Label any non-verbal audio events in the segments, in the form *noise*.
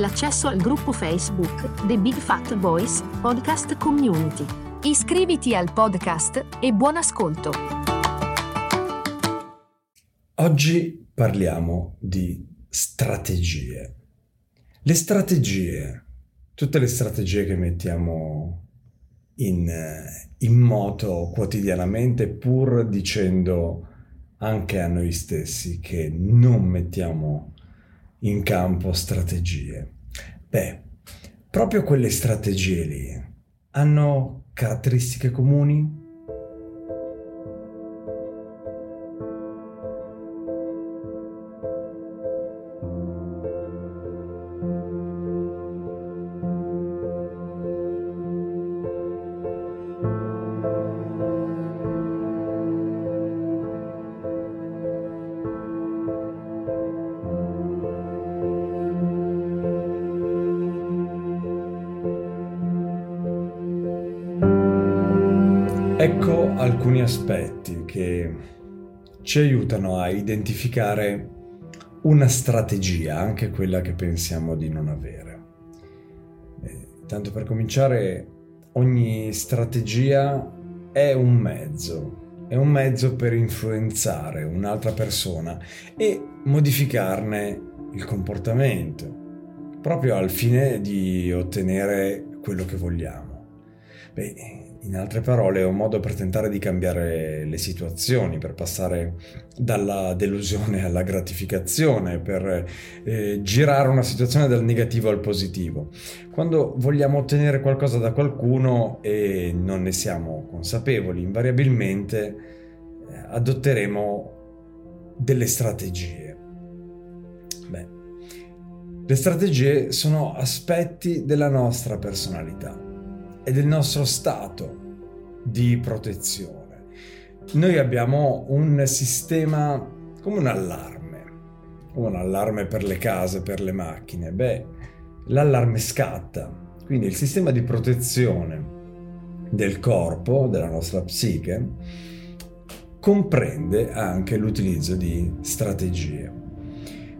l'accesso al gruppo Facebook The Big Fat Voice Podcast Community. Iscriviti al podcast e buon ascolto. Oggi parliamo di strategie. Le strategie, tutte le strategie che mettiamo in, in moto quotidianamente pur dicendo anche a noi stessi che non mettiamo in campo strategie. Beh, proprio quelle strategie lì hanno caratteristiche comuni? Ecco alcuni aspetti che ci aiutano a identificare una strategia, anche quella che pensiamo di non avere. Eh, tanto per cominciare, ogni strategia è un mezzo, è un mezzo per influenzare un'altra persona e modificarne il comportamento, proprio al fine di ottenere quello che vogliamo. Beh, in altre parole, è un modo per tentare di cambiare le situazioni, per passare dalla delusione *laughs* alla gratificazione, per eh, girare una situazione dal negativo al positivo. Quando vogliamo ottenere qualcosa da qualcuno e non ne siamo consapevoli, invariabilmente eh, adotteremo delle strategie. Beh, le strategie sono aspetti della nostra personalità e del nostro stato di protezione. Noi abbiamo un sistema come un allarme, come un allarme per le case, per le macchine. Beh, l'allarme scatta, quindi il sistema di protezione del corpo, della nostra psiche, comprende anche l'utilizzo di strategie.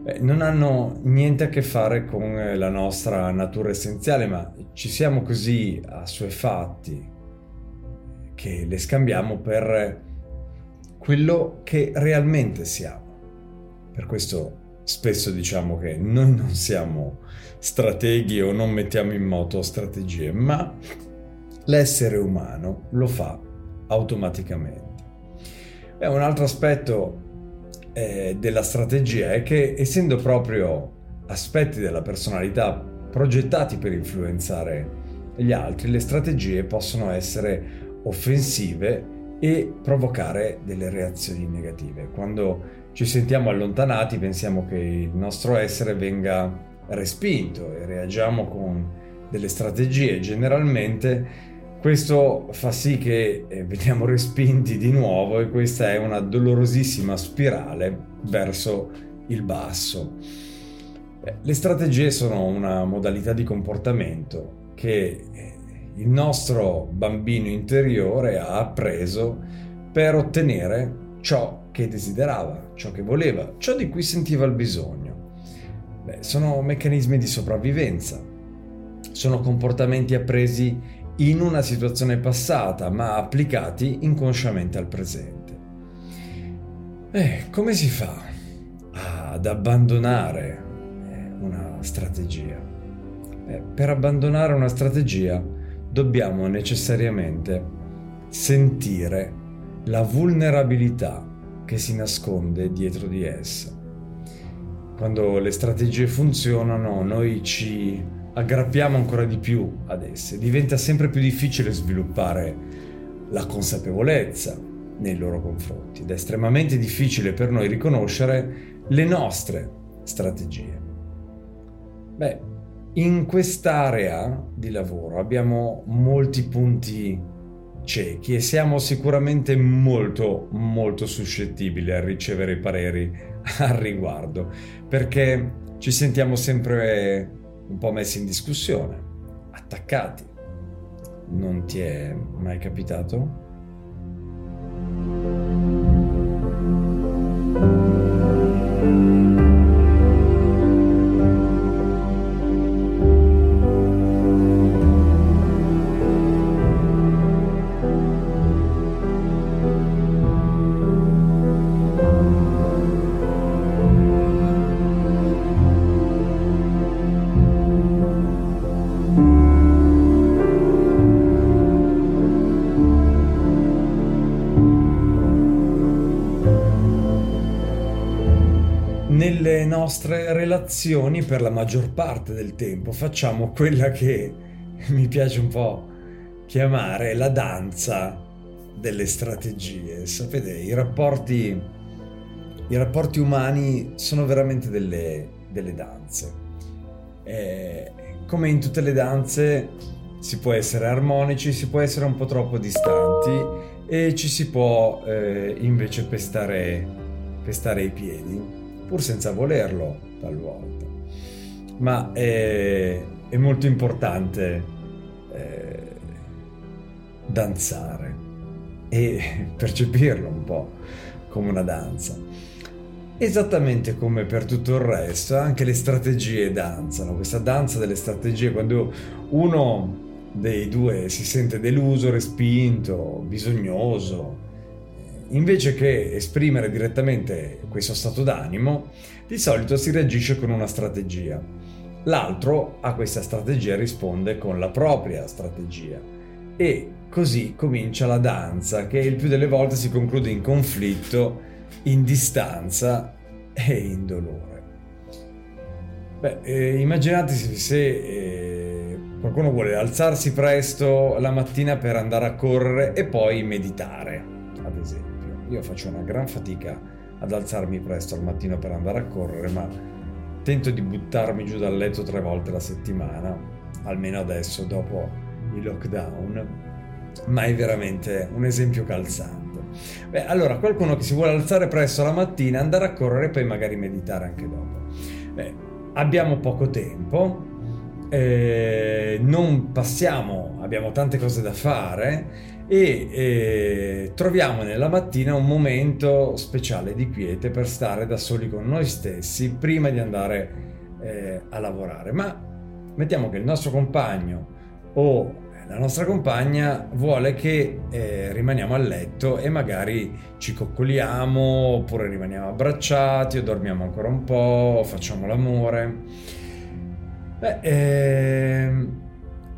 Beh, non hanno niente a che fare con la nostra natura essenziale, ma ci siamo così assuefatti che le scambiamo per quello che realmente siamo. Per questo spesso diciamo che noi non siamo strateghi o non mettiamo in moto strategie, ma l'essere umano lo fa automaticamente. E un altro aspetto eh, della strategia è che essendo proprio aspetti della personalità progettati per influenzare gli altri, le strategie possono essere offensive e provocare delle reazioni negative. Quando ci sentiamo allontanati pensiamo che il nostro essere venga respinto e reagiamo con delle strategie. Generalmente questo fa sì che eh, veniamo *laughs* respinti di nuovo e questa è una dolorosissima spirale verso il basso. Le strategie sono una modalità di comportamento che eh, il nostro bambino interiore ha appreso per ottenere ciò che desiderava, ciò che voleva, ciò di cui sentiva il bisogno. Beh, sono meccanismi di sopravvivenza, sono comportamenti appresi in una situazione passata ma applicati inconsciamente al presente. Eh, come si fa ad abbandonare eh, una strategia? Eh, per abbandonare una strategia dobbiamo necessariamente sentire la vulnerabilità che si nasconde dietro di essa. Quando le strategie funzionano, noi ci aggrappiamo ancora di più ad esse, diventa sempre più difficile sviluppare la consapevolezza nei loro confronti ed è estremamente difficile per noi riconoscere le nostre strategie. Beh, in quest'area di lavoro abbiamo molti punti ciechi e siamo sicuramente molto molto suscettibili a ricevere pareri al riguardo perché ci sentiamo sempre un po' messi in discussione, attaccati. Non ti è mai capitato? Relazioni per la maggior parte del tempo facciamo quella che mi piace un po' chiamare la danza delle strategie. Sapete, i rapporti, i rapporti umani sono veramente delle, delle danze. E come in tutte le danze si può essere armonici, si può essere un po' troppo distanti e ci si può eh, invece pestare, pestare i piedi pur senza volerlo talvolta. Ma è, è molto importante eh, danzare e *laughs* percepirlo un po' come una danza. Esattamente come per tutto il resto, anche le strategie danzano, questa danza delle strategie, quando uno dei due si sente deluso, respinto, bisognoso, invece che esprimere direttamente questo stato d'animo, di solito si reagisce con una strategia. L'altro a questa strategia risponde con la propria strategia e così comincia la danza che il più delle volte si conclude in conflitto, in distanza e in dolore. Beh, eh, immaginate se eh, qualcuno vuole alzarsi presto la mattina per andare a correre e poi meditare, ad esempio. Io faccio una gran fatica ad alzarmi presto al mattino per andare a correre, ma tento di buttarmi giù dal letto tre volte la settimana, almeno adesso dopo il lockdown, ma è veramente un esempio calzante. Beh, allora, qualcuno che si vuole alzare presto la mattina, andare a correre e poi magari meditare anche dopo. Beh, abbiamo poco tempo, eh, non passiamo, abbiamo tante cose da fare e eh, troviamo nella mattina un momento speciale di quiete per stare da soli con noi stessi prima di andare eh, a lavorare. Ma mettiamo che il nostro compagno o la nostra compagna vuole che eh, rimaniamo a letto e magari ci coccoliamo oppure rimaniamo abbracciati o dormiamo ancora un po', facciamo l'amore. Beh, ehm,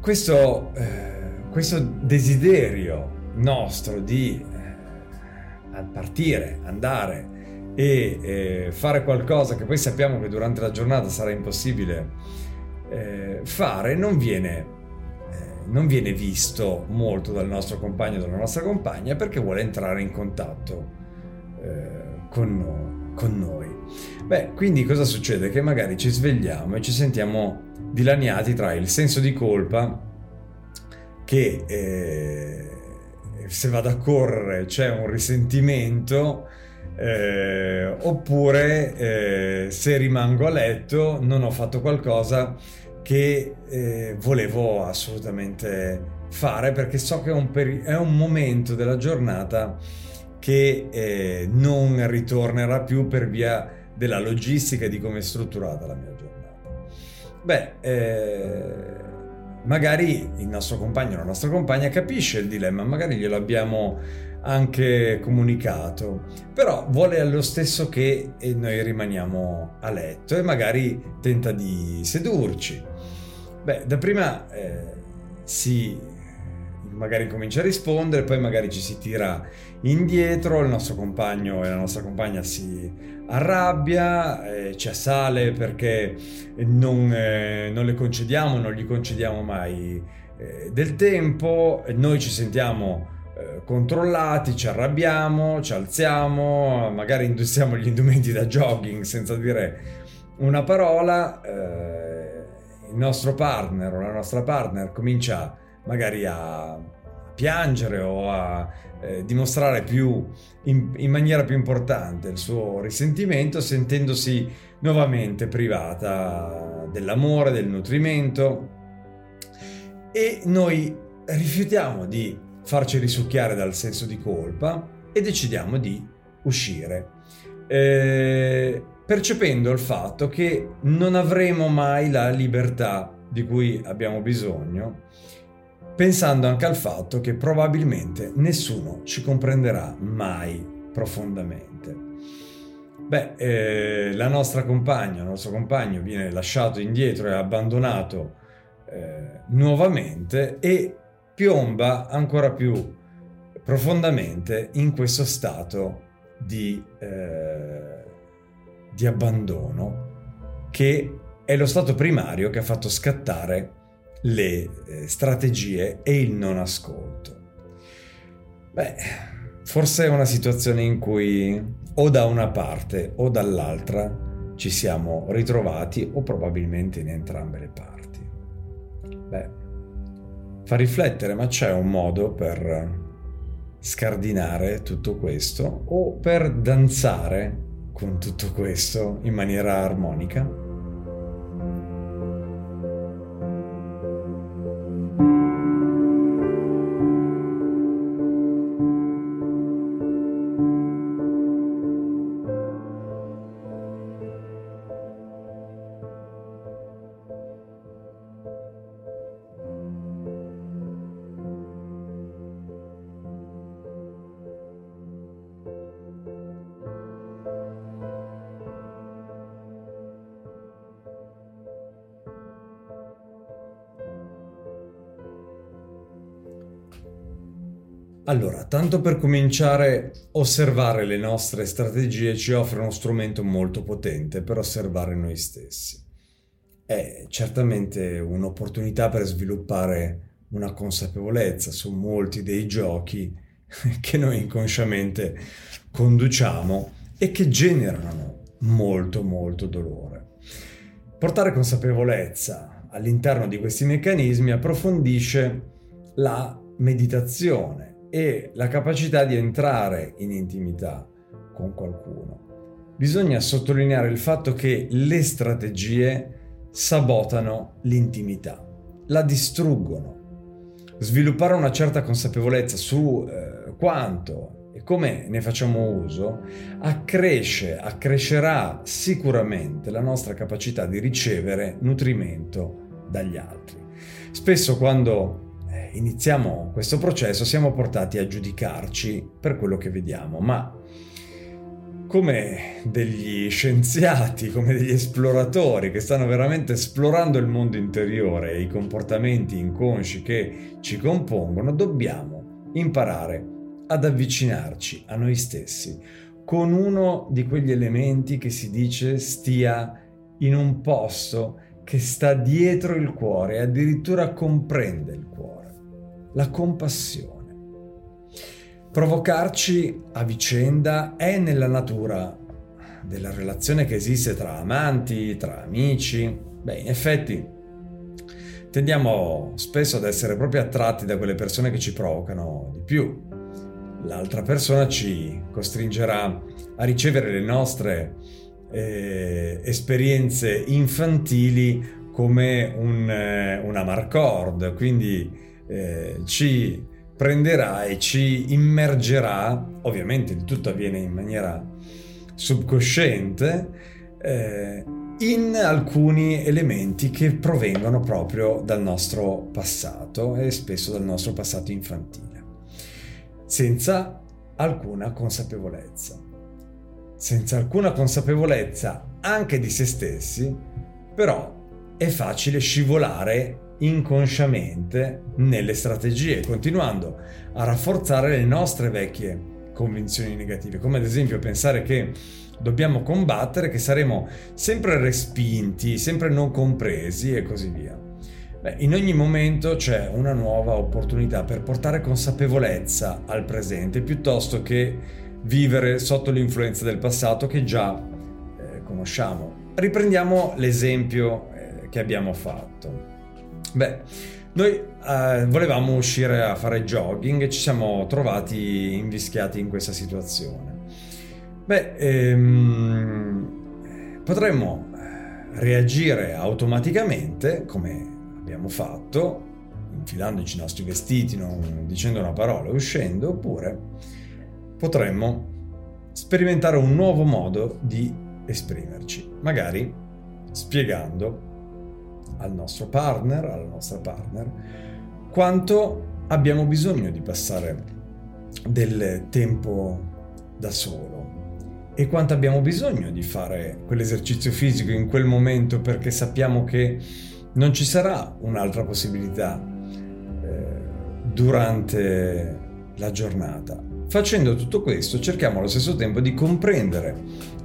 questo eh, questo desiderio nostro di eh, partire, andare e eh, fare qualcosa che poi sappiamo che durante la giornata sarà impossibile eh, fare, non viene, eh, non viene visto molto dal nostro compagno o dalla nostra compagna perché vuole entrare in contatto eh, con noi, con noi. Beh, quindi cosa succede? Che magari ci svegliamo e ci sentiamo dilaniati tra il senso di colpa che eh, se vado a correre c'è un risentimento eh, oppure eh, se rimango a letto non ho fatto qualcosa che eh, volevo assolutamente fare perché so che è un, peri- è un momento della giornata che eh, non ritornerà più per via della logistica e di come è strutturata la mia giornata. Beh, eh, magari il nostro compagno o la nostra compagna capisce il dilemma, magari glielo abbiamo anche comunicato, però vuole allo stesso che noi rimaniamo a letto e magari tenta di sedurci. Beh, dapprima eh, si magari comincia a rispondere, poi magari ci si tira indietro, il nostro compagno e la nostra compagna si arrabbia, eh, ci assale perché non, eh, non, le concediamo, non gli concediamo mai eh, del tempo, noi ci sentiamo eh, controllati, ci arrabbiamo, ci alziamo, magari indossiamo gli indumenti da jogging senza dire una parola, eh, il nostro partner o la nostra partner comincia magari a piangere o a eh, dimostrare più in, in, maniera più importante il suo risentimento sentendosi nuovamente privata dell'amore, del nutrimento e noi rifiutiamo di farci risucchiare dal senso di colpa e decidiamo di uscire. Eh, percependo il fatto che non avremo mai la libertà di cui abbiamo bisogno, pensando anche al fatto che probabilmente nessuno ci comprenderà mai profondamente. Beh, eh, la nostra compagna, il nostro compagno viene lasciato indietro e abbandonato eh, nuovamente e piomba ancora più profondamente in questo stato di, eh, di abbandono che è lo stato primario che ha fatto scattare le eh, strategie e il non ascolto. Beh, forse è una situazione in cui o da una parte o dall'altra ci siamo ritrovati o probabilmente in entrambe le parti. Beh, fa riflettere, ma c'è un modo per scardinare tutto questo o per danzare con tutto questo in maniera armonica? Allora, tanto per cominciare, osservare le nostre strategie ci offre uno strumento molto potente per osservare noi stessi. È certamente un'opportunità per sviluppare una consapevolezza su molti dei giochi *laughs* che noi inconsciamente conduciamo e che generano molto molto dolore. Portare consapevolezza all'interno di questi meccanismi approfondisce la meditazione e la capacità di entrare in intimità con qualcuno. Bisogna sottolineare il fatto che le strategie sabotano l'intimità, la distruggono. Sviluppare una certa consapevolezza su eh, quanto e come ne facciamo uso accresce, accrescerà sicuramente la nostra capacità di ricevere nutrimento dagli altri. Spesso quando iniziamo questo processo siamo portati a giudicarci per quello che vediamo, ma come degli scienziati, come degli esploratori che stanno veramente esplorando il mondo interiore e i comportamenti inconsci che ci compongono, dobbiamo imparare ad avvicinarci a noi stessi con uno di quegli elementi che si dice stia in un posto che sta dietro il cuore addirittura comprende il cuore la compassione. Provocarci a vicenda è nella natura della relazione che esiste tra amanti, tra amici. Beh, in effetti tendiamo spesso ad essere proprio attratti da quelle persone che ci provocano di più. L'altra persona ci costringerà a ricevere le nostre eh, esperienze infantili come un, eh, una marcord, quindi eh, ci prenderà e ci immergerà, ovviamente il tutto avviene in maniera subconsciente, eh, in alcuni elementi che provengono proprio dal nostro passato e spesso dal nostro passato infantile, senza alcuna consapevolezza. Senza alcuna consapevolezza anche di se stessi, però è facile scivolare inconsciamente nelle strategie, continuando a rafforzare le nostre vecchie convinzioni negative, come ad esempio pensare che dobbiamo combattere, che saremo sempre respinti, sempre non compresi e così via. Beh, in ogni momento c'è una nuova opportunità per portare consapevolezza al presente piuttosto che vivere sotto l'influenza del passato che già eh, conosciamo riprendiamo l'esempio eh, che abbiamo fatto. Beh, noi eh, volevamo uscire a fare jogging e ci siamo trovati invischiati in questa situazione. Beh, ehm, potremmo eh, reagire automaticamente, come abbiamo fatto, infilandoci i nostri vestiti, non dicendo una parola, uscendo, oppure potremmo sperimentare un nuovo modo di esprimerci, magari spiegando al nostro partner, alla nostra partner, quanto abbiamo bisogno di passare del tempo da solo e quanto abbiamo bisogno di fare quell'esercizio fisico in quel momento perché sappiamo che non ci sarà un'altra possibilità eh, durante la giornata. Facendo tutto questo cerchiamo allo stesso tempo di comprendere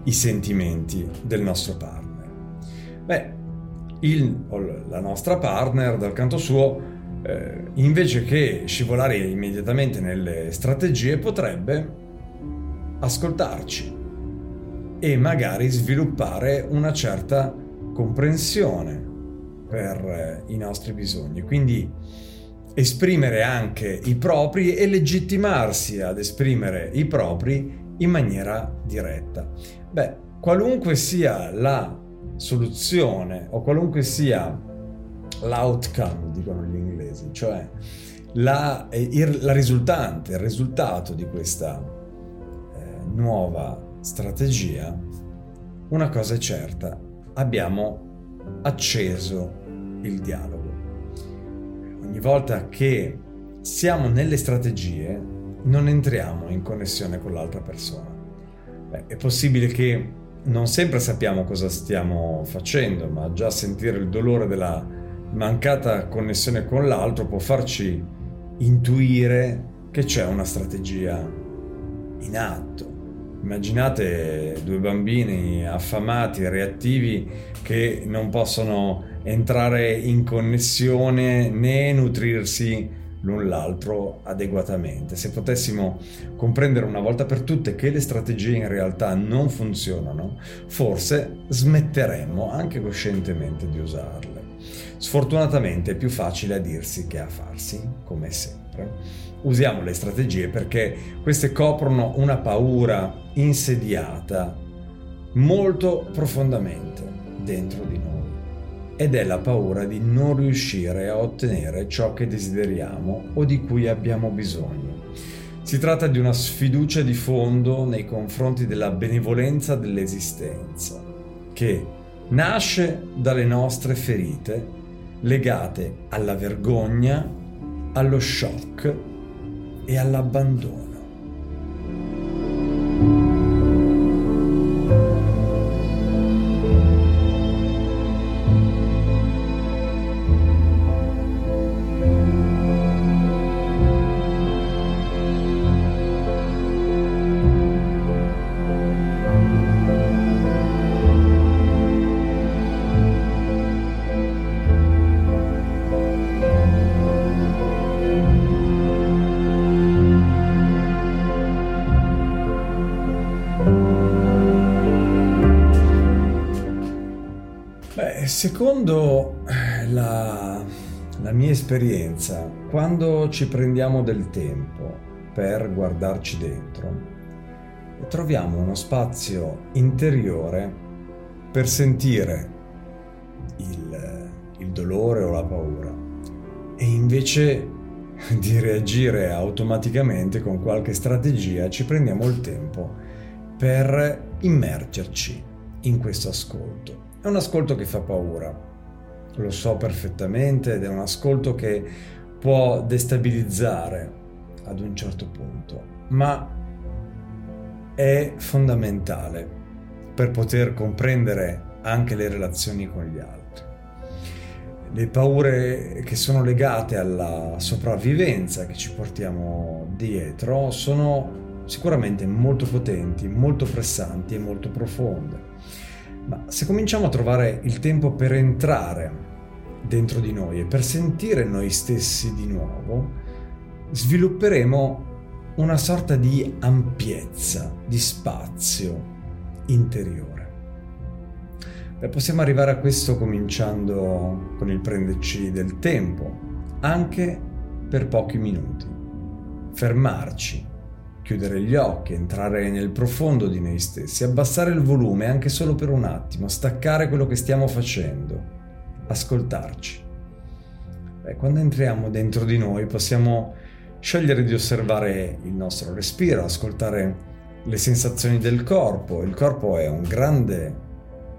i sentimenti del nostro partner. Beh, il, la nostra partner dal canto suo, eh, invece che scivolare immediatamente nelle strategie, potrebbe ascoltarci e magari sviluppare una certa comprensione per eh, i nostri bisogni. Quindi esprimere anche i propri e legittimarsi ad esprimere i propri in maniera diretta. Beh, qualunque sia la soluzione o qualunque sia l'outcome, dicono gli inglesi, cioè la, il, la risultante, il risultato di questa eh, nuova strategia, una cosa è certa, abbiamo acceso il dialogo. Ogni volta che siamo nelle strategie, non entriamo in connessione con l'altra persona. Beh, è possibile che non sempre sappiamo cosa stiamo facendo, ma già sentire il dolore della mancata connessione con l'altro può farci intuire che c'è una strategia in atto. Immaginate due bambini affamati, reattivi, che non possono entrare in connessione né nutrirsi l'un l'altro adeguatamente. Se potessimo comprendere una volta per tutte che le strategie in realtà non funzionano, forse smetteremmo anche coscientemente di usarle. Sfortunatamente è più facile a dirsi che a farsi, come sempre. Usiamo le strategie perché queste coprono una paura insediata molto profondamente dentro di noi ed è la paura di non riuscire a ottenere ciò che desideriamo o di cui abbiamo bisogno. Si tratta di una sfiducia di fondo nei confronti della benevolenza dell'esistenza, che nasce dalle nostre ferite legate alla vergogna, allo shock e all'abbandono. Secondo eh, la, la mia esperienza, quando ci prendiamo del tempo per guardarci dentro, troviamo uno spazio interiore per sentire il, il dolore o la paura e invece *laughs* di reagire automaticamente con qualche strategia ci prendiamo il tempo per immergerci in questo ascolto è un ascolto che fa paura, lo so perfettamente ed è un ascolto che può destabilizzare ad un certo punto, ma è fondamentale per poter comprendere anche le relazioni con gli altri. Le paure che sono legate alla sopravvivenza che ci portiamo dietro sono sicuramente molto potenti, molto pressanti e molto profonde. Ma se cominciamo a trovare il tempo per entrare dentro di noi e per sentire noi stessi di nuovo, svilupperemo una sorta di ampiezza, di spazio interiore. Beh, possiamo arrivare a questo cominciando con il prenderci del tempo, anche per pochi minuti. Fermarci, chiudere gli occhi, entrare nel profondo di noi stessi, abbassare il volume anche solo per un attimo, staccare quello che stiamo facendo, ascoltarci. Beh, quando entriamo dentro di noi possiamo scegliere di osservare il nostro respiro, ascoltare le sensazioni del corpo. Il corpo è un grande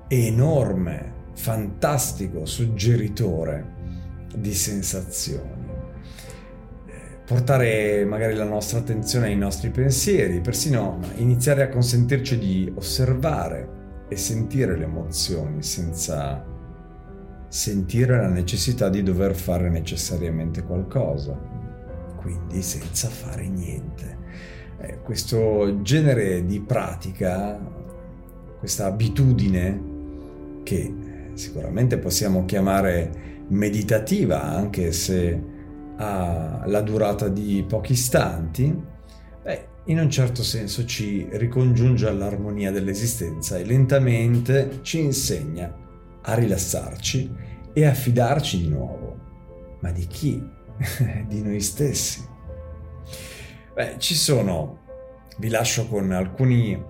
enorme, fantastico suggeritore di sensazioni. Portare magari la nostra attenzione ai nostri pensieri, persino iniziare a consentirci di osservare e sentire le emozioni senza sentire la necessità di dover fare necessariamente qualcosa, quindi senza fare niente. Eh, questo genere di pratica, questa abitudine che sicuramente possiamo chiamare meditativa, anche se ha la durata di pochi istanti, beh, in un certo senso ci ricongiunge all'armonia dell'esistenza e lentamente ci insegna a rilassarci e a fidarci di nuovo. Ma di chi? *laughs* di noi stessi. Beh, ci sono, vi lascio con alcuni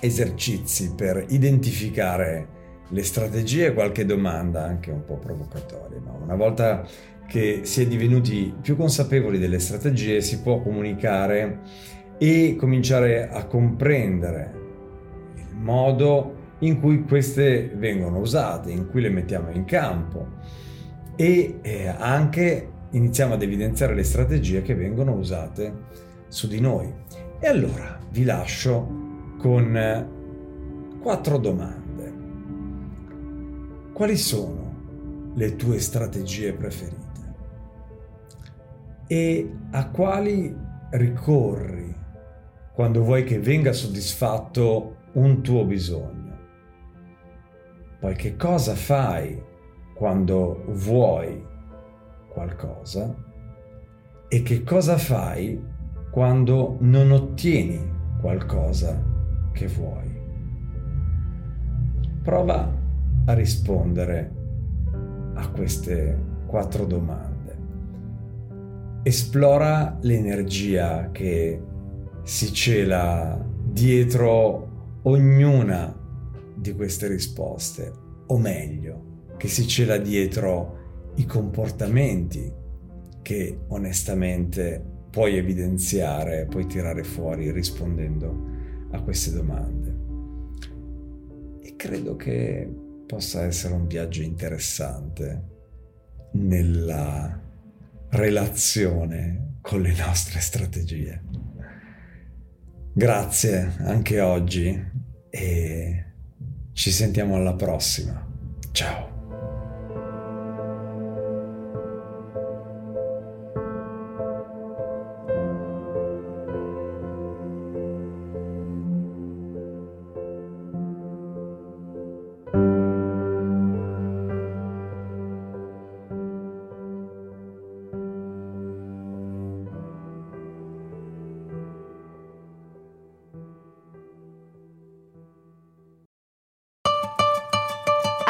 esercizi per identificare le strategie e qualche domanda anche un po' provocatoria. Ma una volta che si è divenuti più consapevoli delle strategie si può comunicare e cominciare a comprendere il modo in cui queste vengono usate, in cui le mettiamo in campo e eh, anche iniziamo ad evidenziare le strategie che vengono usate su di noi. E allora vi lascio con quattro domande. Quali sono le tue strategie preferite? E a quali ricorri quando vuoi che venga soddisfatto un tuo bisogno? Poi che cosa fai quando vuoi qualcosa? E che cosa fai quando non ottieni qualcosa che vuoi? Prova a rispondere a queste quattro domande. Esplora l'energia che si cela dietro ognuna di queste risposte, o meglio, che si cela dietro i comportamenti che onestamente puoi evidenziare, puoi tirare fuori rispondendo a queste domande. E credo che possa essere un viaggio interessante nella relazione con le nostre strategie. Grazie anche oggi e ci sentiamo alla prossima. Ciao.